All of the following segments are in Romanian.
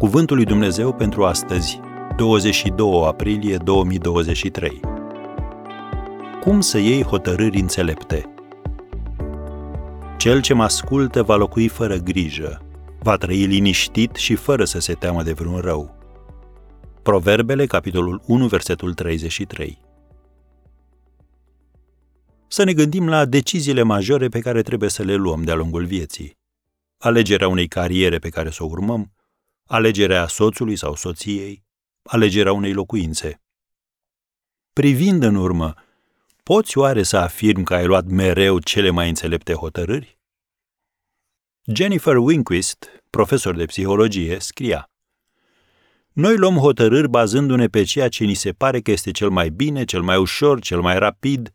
Cuvântul lui Dumnezeu pentru astăzi, 22 aprilie 2023. Cum să iei hotărâri înțelepte? Cel ce mă ascultă va locui fără grijă, va trăi liniștit și fără să se teamă de vreun rău. Proverbele, capitolul 1, versetul 33. Să ne gândim la deciziile majore pe care trebuie să le luăm de-a lungul vieții. Alegerea unei cariere pe care să o urmăm, alegerea soțului sau soției, alegerea unei locuințe. Privind în urmă, poți oare să afirm că ai luat mereu cele mai înțelepte hotărâri? Jennifer Winquist, profesor de psihologie, scria Noi luăm hotărâri bazându-ne pe ceea ce ni se pare că este cel mai bine, cel mai ușor, cel mai rapid,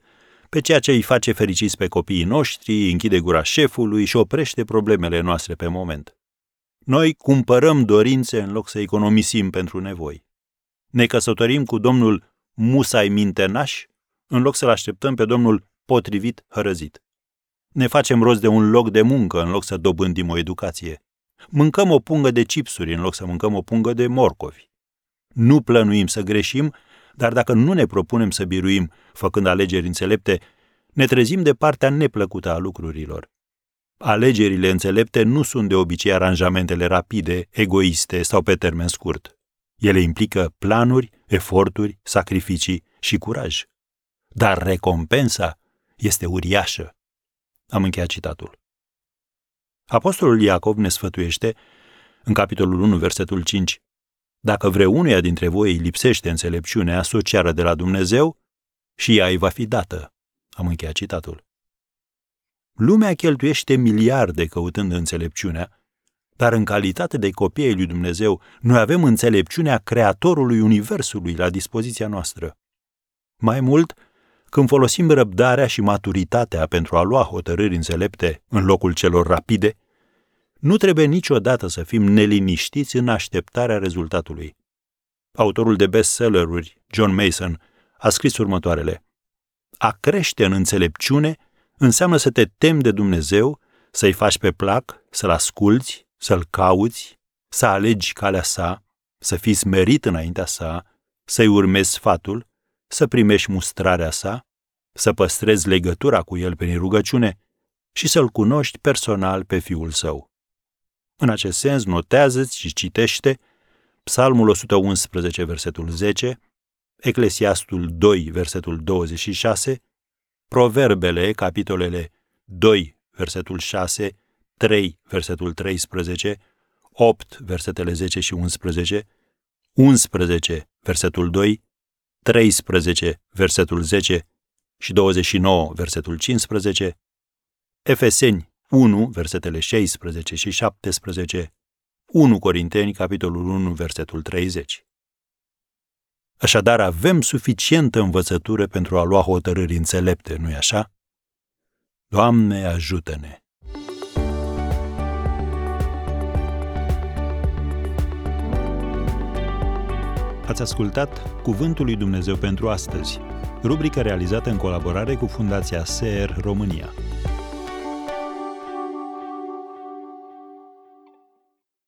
pe ceea ce îi face fericiți pe copiii noștri, închide gura șefului și oprește problemele noastre pe moment. Noi cumpărăm dorințe în loc să economisim pentru nevoi. Ne căsătorim cu domnul Musai Mintenaș în loc să-l așteptăm pe domnul potrivit hărăzit. Ne facem rost de un loc de muncă în loc să dobândim o educație. Mâncăm o pungă de chipsuri în loc să mâncăm o pungă de morcovi. Nu plănuim să greșim, dar dacă nu ne propunem să biruim, făcând alegeri înțelepte, ne trezim de partea neplăcută a lucrurilor. Alegerile înțelepte nu sunt de obicei aranjamentele rapide, egoiste sau pe termen scurt. Ele implică planuri, eforturi, sacrificii și curaj. Dar recompensa este uriașă. Am încheiat citatul. Apostolul Iacov ne sfătuiește, în capitolul 1, versetul 5, Dacă vreunuia dintre voi îi lipsește înțelepciunea, să o ceară de la Dumnezeu și ea îi va fi dată. Am încheiat citatul. Lumea cheltuiește miliarde căutând înțelepciunea, dar în calitate de copii ai lui Dumnezeu, noi avem înțelepciunea Creatorului Universului la dispoziția noastră. Mai mult, când folosim răbdarea și maturitatea pentru a lua hotărâri înțelepte în locul celor rapide, nu trebuie niciodată să fim neliniștiți în așteptarea rezultatului. Autorul de bestselleruri, John Mason, a scris următoarele. A crește în înțelepciune înseamnă să te temi de Dumnezeu, să-i faci pe plac, să-l asculți, să-l cauți, să alegi calea sa, să fii smerit înaintea sa, să-i urmezi sfatul, să primești mustrarea sa, să păstrezi legătura cu el prin rugăciune și să-l cunoști personal pe fiul său. În acest sens, notează-ți și citește Psalmul 111, versetul 10, Eclesiastul 2, versetul 26, Proverbele, capitolele 2, versetul 6, 3, versetul 13, 8, versetele 10 și 11, 11, versetul 2, 13, versetul 10 și 29, versetul 15, Efeseni 1, versetele 16 și 17, 1 Corinteni, capitolul 1, versetul 30. Așadar, avem suficientă învățătură pentru a lua hotărâri înțelepte, nu-i așa? Doamne, ajută-ne! Ați ascultat Cuvântul lui Dumnezeu pentru astăzi, rubrica realizată în colaborare cu Fundația SER România.